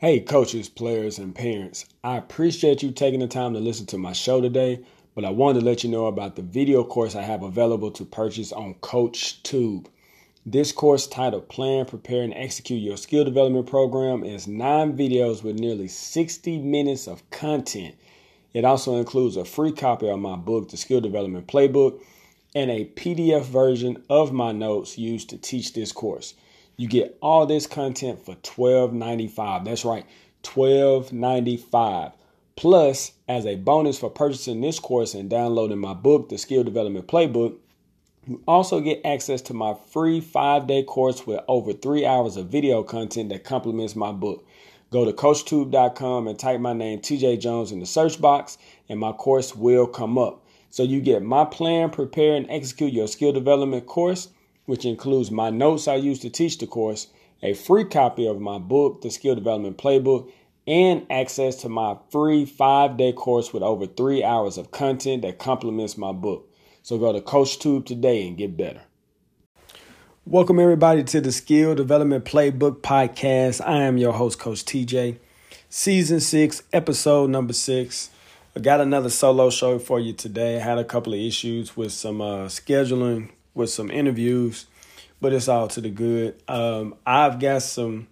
Hey, coaches, players, and parents. I appreciate you taking the time to listen to my show today, but I wanted to let you know about the video course I have available to purchase on CoachTube. This course, titled Plan, Prepare, and Execute Your Skill Development Program, is nine videos with nearly 60 minutes of content. It also includes a free copy of my book, The Skill Development Playbook, and a PDF version of my notes used to teach this course. You get all this content for $12.95. That's right, $12.95. Plus, as a bonus for purchasing this course and downloading my book, The Skill Development Playbook, you also get access to my free five day course with over three hours of video content that complements my book. Go to CoachTube.com and type my name, TJ Jones, in the search box, and my course will come up. So you get my plan, prepare, and execute your skill development course which includes my notes I use to teach the course, a free copy of my book, The Skill Development Playbook, and access to my free five day course with over three hours of content that complements my book. So go to CoachTube today and get better. Welcome, everybody, to the Skill Development Playbook Podcast. I am your host, Coach TJ. Season six, episode number six. I got another solo show for you today. I had a couple of issues with some uh, scheduling with some interviews, but it's all to the good. Um, I've got some,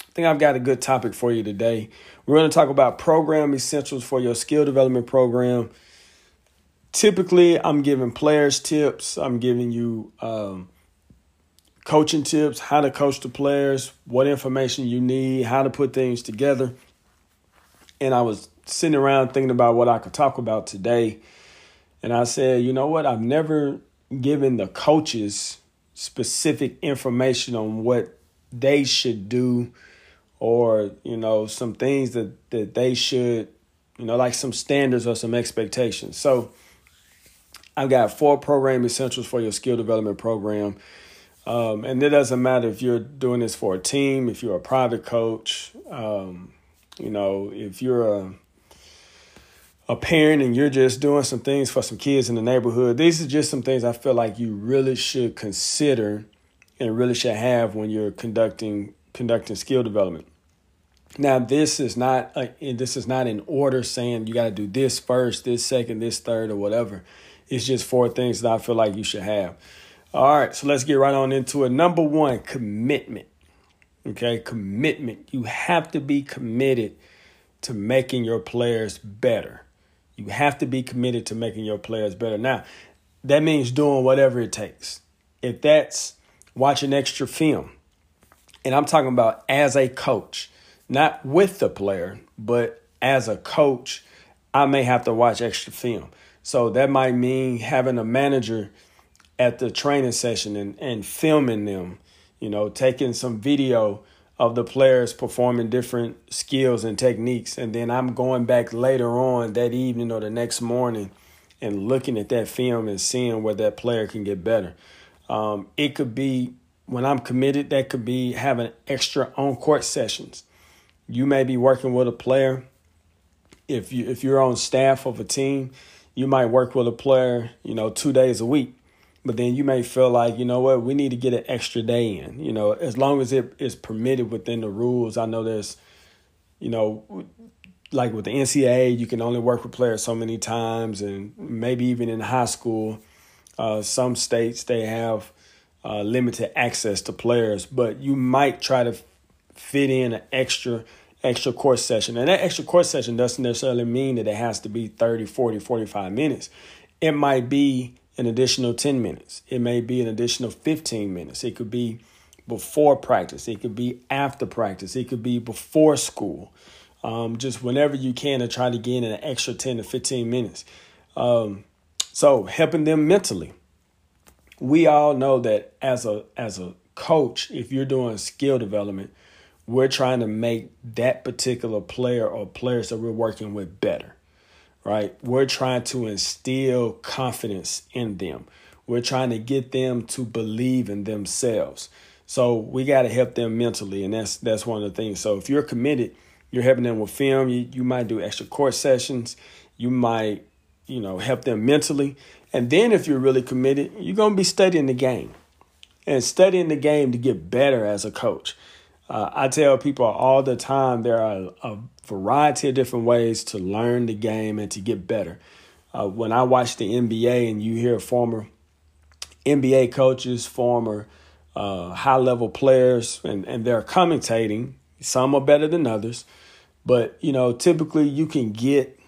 I think I've got a good topic for you today. We're going to talk about program essentials for your skill development program. Typically, I'm giving players tips, I'm giving you um, coaching tips, how to coach the players, what information you need, how to put things together. And I was sitting around thinking about what I could talk about today. And I said, you know what? I've never giving the coaches specific information on what they should do or you know some things that that they should you know like some standards or some expectations. So i've got four program essentials for your skill development program. Um, and it doesn't matter if you're doing this for a team if you're a private coach um, you know if you're a a parent and you're just doing some things for some kids in the neighborhood, these are just some things I feel like you really should consider and really should have when you're conducting conducting skill development. Now, this is not a, this is not in order saying you got to do this first, this second, this third, or whatever. It's just four things that I feel like you should have. All right, so let's get right on into it. Number one, commitment. Okay, commitment. You have to be committed to making your players better. You have to be committed to making your players better. Now, that means doing whatever it takes. If that's watching extra film, and I'm talking about as a coach, not with the player, but as a coach, I may have to watch extra film. So that might mean having a manager at the training session and, and filming them, you know, taking some video of the players performing different skills and techniques. And then I'm going back later on that evening or the next morning and looking at that film and seeing where that player can get better. Um, it could be when I'm committed, that could be having extra on court sessions. You may be working with a player. If you if you're on staff of a team, you might work with a player, you know, two days a week but then you may feel like you know what we need to get an extra day in. You know as long as it is permitted within the rules i know there's you know like with the ncaa you can only work with players so many times and maybe even in high school uh, some states they have uh, limited access to players but you might try to fit in an extra extra course session. And that extra course session doesn't necessarily mean that it has to be 30 40 45 minutes. It might be an additional 10 minutes. It may be an additional 15 minutes. It could be before practice. It could be after practice. It could be before school. Um, just whenever you can to try to gain an extra 10 to 15 minutes. Um, so helping them mentally. We all know that as a as a coach, if you're doing skill development, we're trying to make that particular player or players that we're working with better right? We're trying to instill confidence in them. We're trying to get them to believe in themselves. So we got to help them mentally, and that's that's one of the things. So if you're committed, you're helping them with film. You you might do extra court sessions. You might you know help them mentally, and then if you're really committed, you're gonna be studying the game, and studying the game to get better as a coach. Uh, I tell people all the time there are a variety of different ways to learn the game and to get better. Uh, when I watch the NBA and you hear former NBA coaches, former uh, high level players, and, and they're commentating, some are better than others. But, you know, typically you can get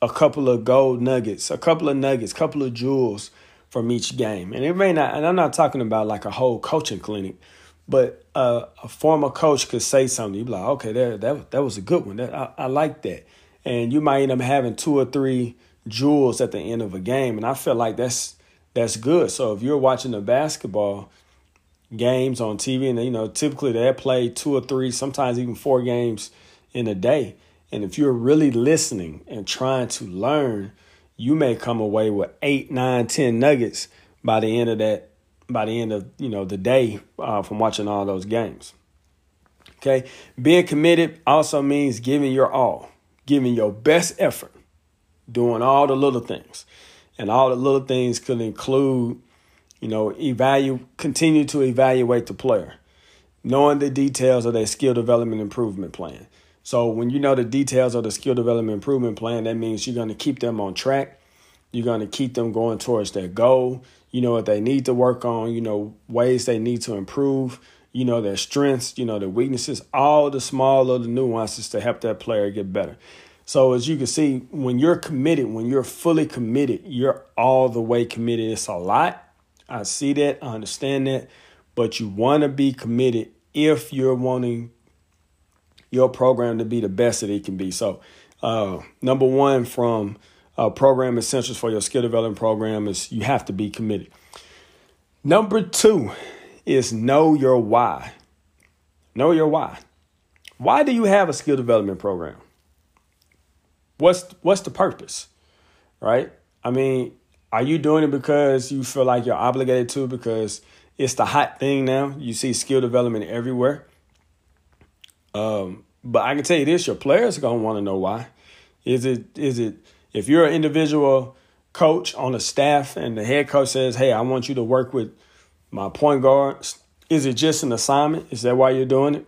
a couple of gold nuggets, a couple of nuggets, couple of jewels from each game. And it may not, and I'm not talking about like a whole coaching clinic, but uh, a former coach could say something. You'd be like, okay, that that, that was a good one. That, I, I like that. And you might end up having two or three jewels at the end of a game. And I feel like that's that's good. So if you're watching the basketball games on TV, and you know, typically they play two or three, sometimes even four games in a day. And if you're really listening and trying to learn, you may come away with eight, nine, ten nuggets by the end of that, by the end of you know the day uh, from watching all those games. Okay, being committed also means giving your all, giving your best effort, doing all the little things, and all the little things could include, you know, evaluate, continue to evaluate the player, knowing the details of their skill development improvement plan so when you know the details of the skill development improvement plan, that means you're going to keep them on track. You're going to keep them going towards their goal. You know what they need to work on, you know, ways they need to improve, you know, their strengths, you know, their weaknesses, all the small little nuances to help that player get better. So as you can see, when you're committed, when you're fully committed, you're all the way committed. It's a lot. I see that, I understand that, but you want to be committed if you're wanting your program to be the best that it can be. So, uh, number one from uh, program essentials for your skill development program is you have to be committed. Number two is know your why. Know your why. Why do you have a skill development program? What's what's the purpose? Right? I mean, are you doing it because you feel like you're obligated to because it's the hot thing now? You see skill development everywhere. Um, but I can tell you this: your players are gonna want to know why. Is it is it if you're an individual coach on a staff and the head coach says, "Hey, I want you to work with my point guards," is it just an assignment? Is that why you're doing it?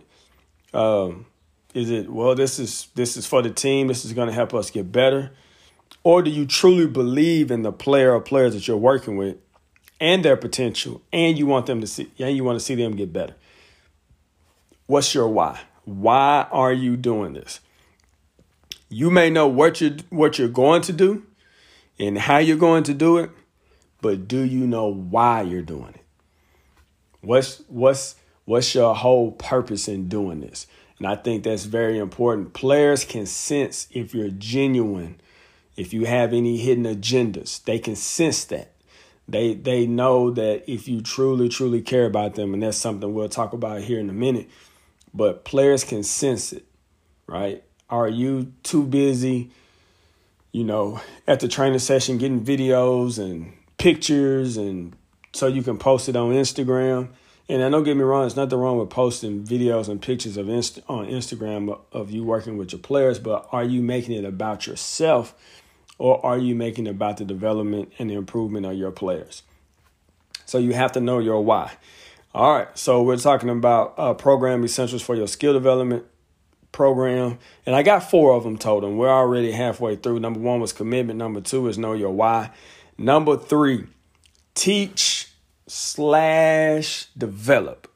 Um, is it well? This is this is for the team. This is going to help us get better, or do you truly believe in the player or players that you're working with and their potential, and you want them to see, and you want to see them get better? What's your why? Why are you doing this? You may know what you what you're going to do and how you're going to do it, but do you know why you're doing it? What's what's what's your whole purpose in doing this? And I think that's very important. Players can sense if you're genuine, if you have any hidden agendas. They can sense that. They they know that if you truly truly care about them and that's something we'll talk about here in a minute but players can sense it, right? Are you too busy, you know, at the training session getting videos and pictures and so you can post it on Instagram? And I don't get me wrong, there's nothing wrong with posting videos and pictures of Inst- on Instagram of you working with your players, but are you making it about yourself or are you making it about the development and the improvement of your players? So you have to know your why. All right, so we're talking about uh, program essentials for your skill development program, and I got four of them total. We're already halfway through. Number one was commitment. Number two is know your why. Number three, teach slash develop.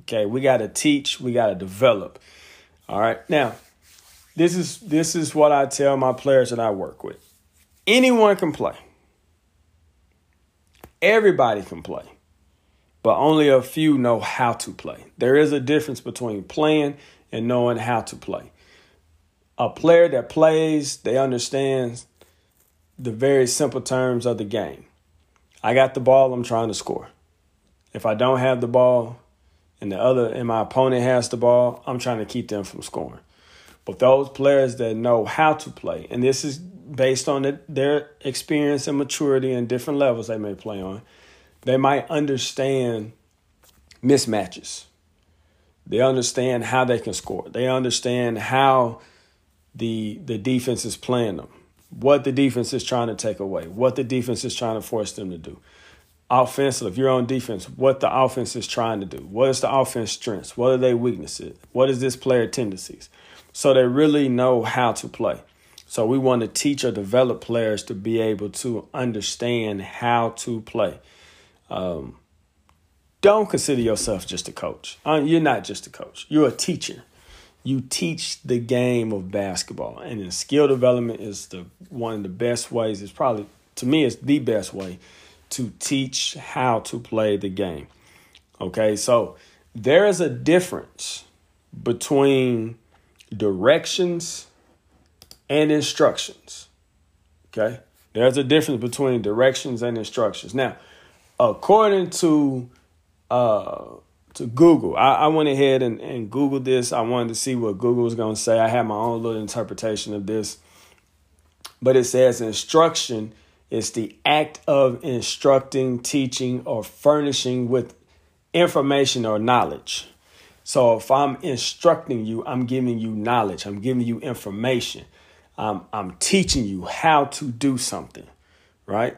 Okay, we got to teach. We got to develop. All right, now this is this is what I tell my players that I work with. Anyone can play. Everybody can play but only a few know how to play. There is a difference between playing and knowing how to play. A player that plays, they understand the very simple terms of the game. I got the ball, I'm trying to score. If I don't have the ball and the other and my opponent has the ball, I'm trying to keep them from scoring. But those players that know how to play, and this is based on the, their experience and maturity and different levels they may play on, they might understand mismatches. They understand how they can score. They understand how the the defense is playing them, what the defense is trying to take away, what the defense is trying to force them to do. offensive, if you're on defense, what the offense is trying to do. What is the offense strengths? What are their weaknesses? What is this player tendencies? So they really know how to play. So we want to teach or develop players to be able to understand how to play. Um, don't consider yourself just a coach. Uh, you're not just a coach. You're a teacher. You teach the game of basketball, and in skill development is the one of the best ways. It's probably to me, it's the best way to teach how to play the game. Okay, so there is a difference between directions and instructions. Okay, there's a difference between directions and instructions. Now, according to uh, to Google, I, I went ahead and, and Googled this. I wanted to see what Google was going to say. I had my own little interpretation of this, but it says instruction is the act of instructing, teaching, or furnishing with information or knowledge. So if I'm instructing you, I'm giving you knowledge, I'm giving you information, I'm, I'm teaching you how to do something, right?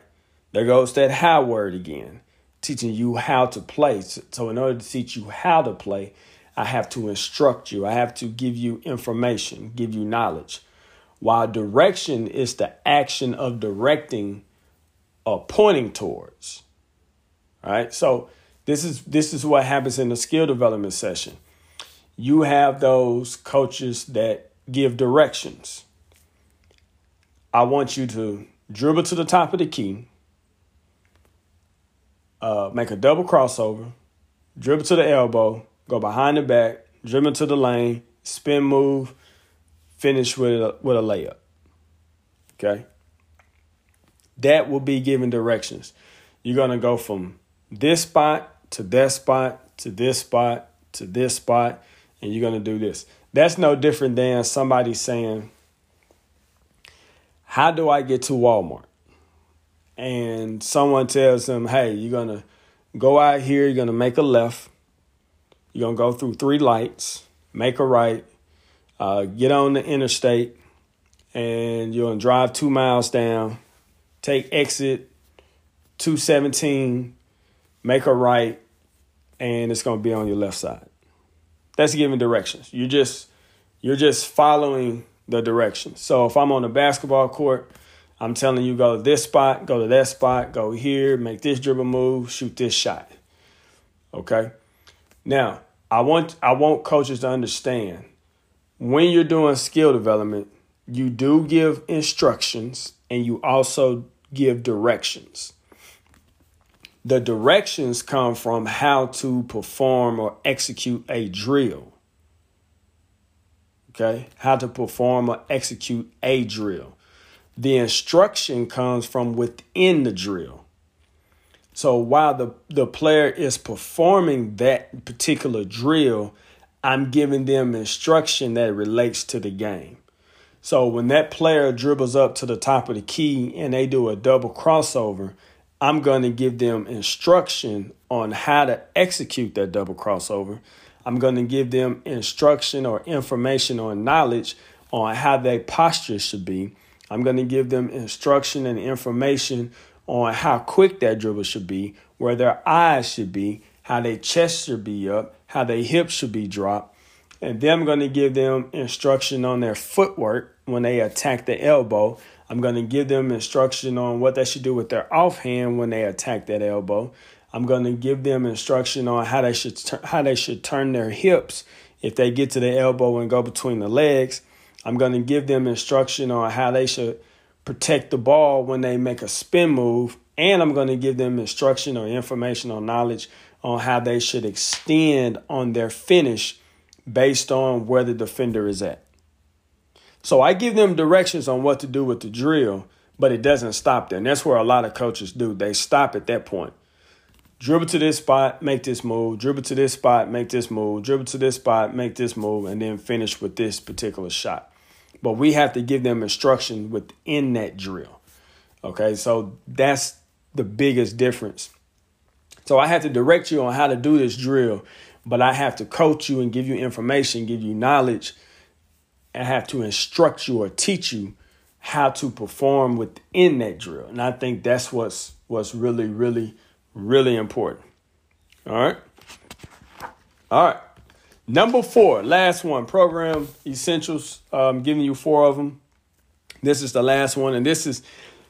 There goes that how word again, teaching you how to play. So in order to teach you how to play, I have to instruct you, I have to give you information, give you knowledge. While direction is the action of directing or pointing towards. All right. So this is this is what happens in the skill development session. You have those coaches that give directions. I want you to dribble to the top of the key, uh, make a double crossover, dribble to the elbow, go behind the back, dribble to the lane, spin move, finish with a, with a layup. Okay? That will be giving directions. You're going to go from this spot to that spot to this spot to this spot, and you're going to do this. That's no different than somebody saying, How do I get to Walmart? And someone tells them, Hey, you're going to go out here, you're going to make a left, you're going to go through three lights, make a right, uh, get on the interstate, and you're going to drive two miles down, take exit 217, make a right, and it's going to be on your left side. That's giving directions. You're just you're just following the directions. So if I'm on a basketball court, I'm telling you go to this spot, go to that spot, go here, make this dribble move, shoot this shot. Okay? Now, I want I want coaches to understand when you're doing skill development, you do give instructions and you also give directions. The directions come from how to perform or execute a drill. Okay, how to perform or execute a drill. The instruction comes from within the drill. So while the, the player is performing that particular drill, I'm giving them instruction that relates to the game. So when that player dribbles up to the top of the key and they do a double crossover, I'm going to give them instruction on how to execute that double crossover. I'm going to give them instruction or information or knowledge on how their posture should be. I'm going to give them instruction and information on how quick that dribble should be, where their eyes should be, how their chest should be up, how their hips should be dropped, and then I'm going to give them instruction on their footwork when they attack the elbow. I'm going to give them instruction on what they should do with their offhand when they attack that elbow. I'm going to give them instruction on how they should how they should turn their hips if they get to the elbow and go between the legs. I'm going to give them instruction on how they should protect the ball when they make a spin move, and I'm going to give them instruction or information or knowledge on how they should extend on their finish based on where the defender is at. So I give them directions on what to do with the drill, but it doesn't stop there. And that's where a lot of coaches do. They stop at that point. Dribble to this spot, make this move. Dribble to this spot, make this move. Dribble to this spot, make this move, and then finish with this particular shot. But we have to give them instruction within that drill. Okay, so that's the biggest difference. So I have to direct you on how to do this drill but I have to coach you and give you information, give you knowledge, and have to instruct you or teach you how to perform within that drill. And I think that's what's what's really, really Really important. All right. All right. Number four, last one, program essentials. I'm giving you four of them. This is the last one, and this is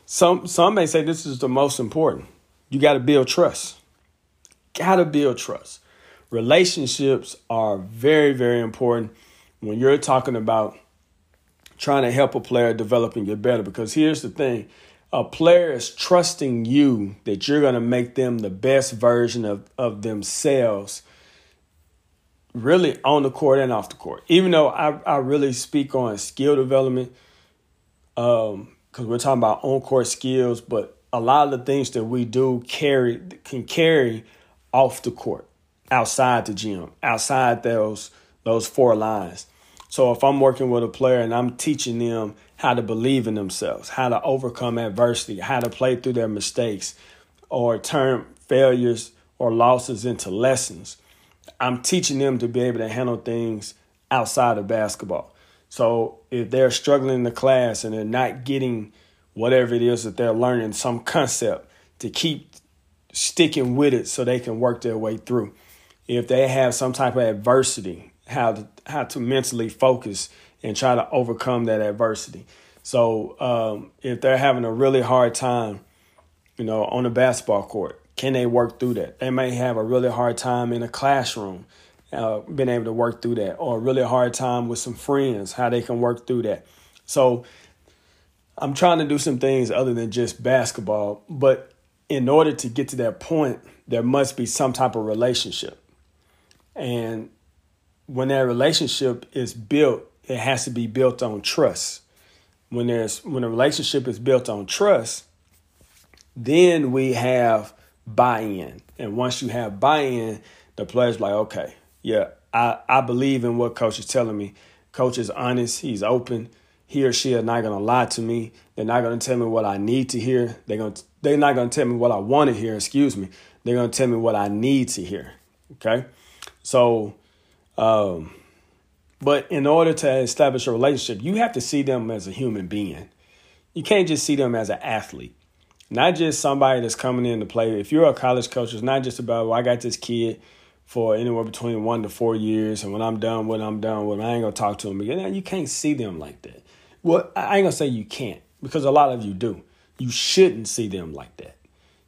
some some may say this is the most important. You got to build trust. Got to build trust. Relationships are very very important when you're talking about trying to help a player develop and get better. Because here's the thing: a player is trusting you that you're going to make them the best version of of themselves really on the court and off the court. Even though I, I really speak on skill development, um, because we're talking about on court skills, but a lot of the things that we do carry can carry off the court, outside the gym, outside those those four lines. So if I'm working with a player and I'm teaching them how to believe in themselves, how to overcome adversity, how to play through their mistakes, or turn failures or losses into lessons I'm teaching them to be able to handle things outside of basketball. So if they're struggling in the class and they're not getting whatever it is that they're learning, some concept to keep sticking with it so they can work their way through. If they have some type of adversity, how to how to mentally focus and try to overcome that adversity. So um, if they're having a really hard time, you know, on the basketball court, can they work through that? They may have a really hard time in a classroom, uh, being able to work through that, or a really hard time with some friends, how they can work through that. So I'm trying to do some things other than just basketball, but in order to get to that point, there must be some type of relationship. And when that relationship is built, it has to be built on trust. When there's when a relationship is built on trust, then we have buy-in. And once you have buy-in, the player's like, okay, yeah, I, I believe in what coach is telling me. Coach is honest, he's open. He or she are not gonna lie to me. They're not gonna tell me what I need to hear. They're gonna they're not gonna tell me what I want to hear, excuse me. They're gonna tell me what I need to hear. Okay? So um but in order to establish a relationship, you have to see them as a human being. You can't just see them as an athlete not just somebody that's coming in to play. If you're a college coach, it's not just about, well, I got this kid for anywhere between one to four years, and when I'm done with I'm done with I ain't gonna talk to them again. You can't see them like that. Well, I ain't gonna say you can't, because a lot of you do. You shouldn't see them like that.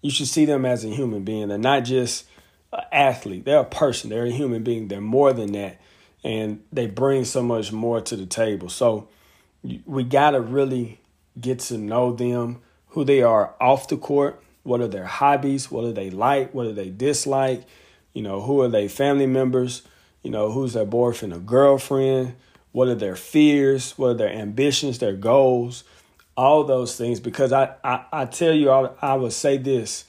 You should see them as a human being. They're not just an athlete. They're a person. They're a human being. They're more than that, and they bring so much more to the table. So we gotta really get to know them who they are off the court, what are their hobbies, what do they like, what do they dislike, you know, who are they family members, you know, who's their boyfriend or girlfriend, what are their fears, what are their ambitions, their goals, all those things. Because I, I, I tell you, I, I would say this.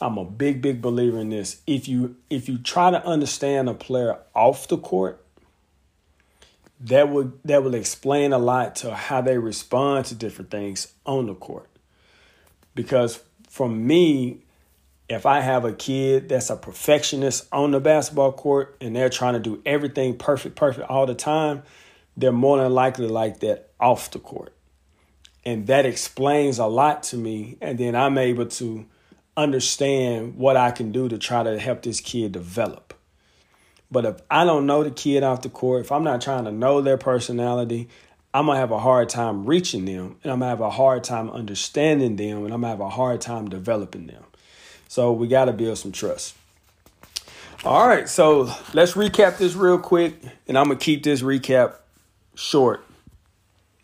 I'm a big, big believer in this. If you if you try to understand a player off the court, that would that will explain a lot to how they respond to different things on the court. Because for me, if I have a kid that's a perfectionist on the basketball court and they're trying to do everything perfect, perfect all the time, they're more than likely like that off the court. And that explains a lot to me. And then I'm able to understand what I can do to try to help this kid develop. But if I don't know the kid off the court, if I'm not trying to know their personality, I'm gonna have a hard time reaching them, and I'm gonna have a hard time understanding them, and I'm gonna have a hard time developing them. So we gotta build some trust. All right, so let's recap this real quick, and I'm gonna keep this recap short.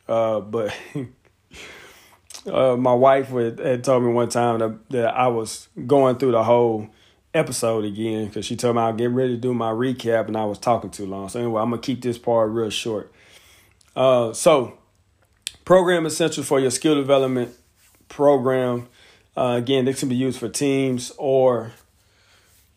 Uh, but uh, my wife had told me one time that, that I was going through the whole episode again because she told me I'll get ready to do my recap, and I was talking too long. So anyway, I'm gonna keep this part real short. Uh, so, program essential for your skill development program. Uh, again, this can be used for teams or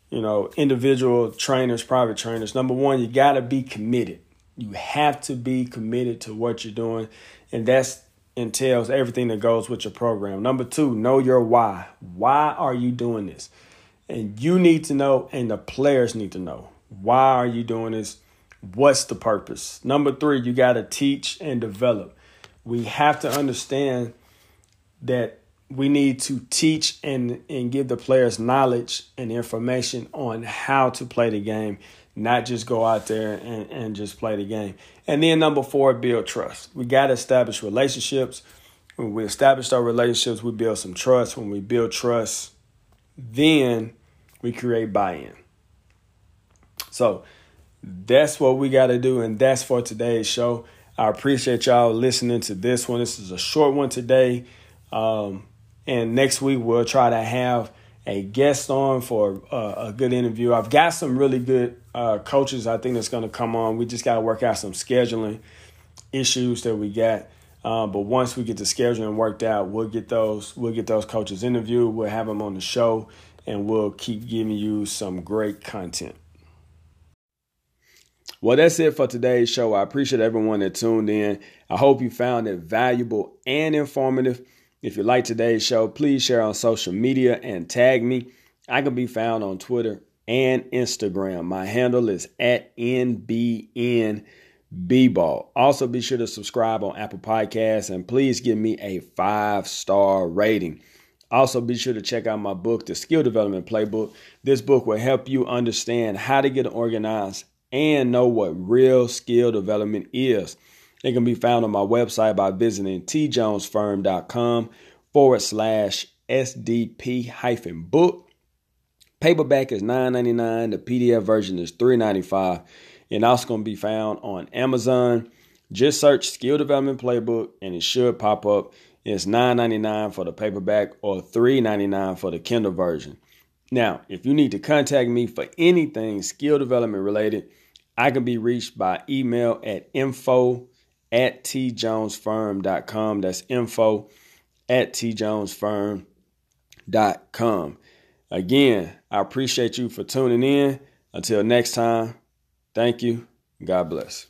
you know individual trainers, private trainers. Number one, you got to be committed. You have to be committed to what you're doing, and that entails everything that goes with your program. Number two, know your why. Why are you doing this? And you need to know, and the players need to know. Why are you doing this? What's the purpose? Number three, you got to teach and develop. We have to understand that we need to teach and, and give the players knowledge and information on how to play the game, not just go out there and, and just play the game. And then number four, build trust. We got to establish relationships. When we establish our relationships, we build some trust. When we build trust, then we create buy-in. So that's what we got to do, and that's for today's show. I appreciate y'all listening to this one. This is a short one today. Um, and next week we'll try to have a guest on for uh, a good interview. I've got some really good uh, coaches I think that's going to come on. We just got to work out some scheduling issues that we got. Uh, but once we get the scheduling worked out, we'll get those we'll get those coaches interviewed. We'll have them on the show, and we'll keep giving you some great content. Well, that's it for today's show. I appreciate everyone that tuned in. I hope you found it valuable and informative. If you like today's show, please share on social media and tag me. I can be found on Twitter and Instagram. My handle is at NBNBball. Also, be sure to subscribe on Apple Podcasts and please give me a five star rating. Also, be sure to check out my book, The Skill Development Playbook. This book will help you understand how to get organized and know what real skill development is. It can be found on my website by visiting tjonesfirm.com forward slash SDP hyphen book. Paperback is $9.99. The PDF version is $3.95. And also going to be found on Amazon. Just search Skill Development Playbook and it should pop up. It's $9.99 for the paperback or $3.99 for the Kindle version. Now, if you need to contact me for anything skill development related, I can be reached by email at info at tjonesfirm.com. That's info at tjonesfirm.com. Again, I appreciate you for tuning in. Until next time, thank you. God bless.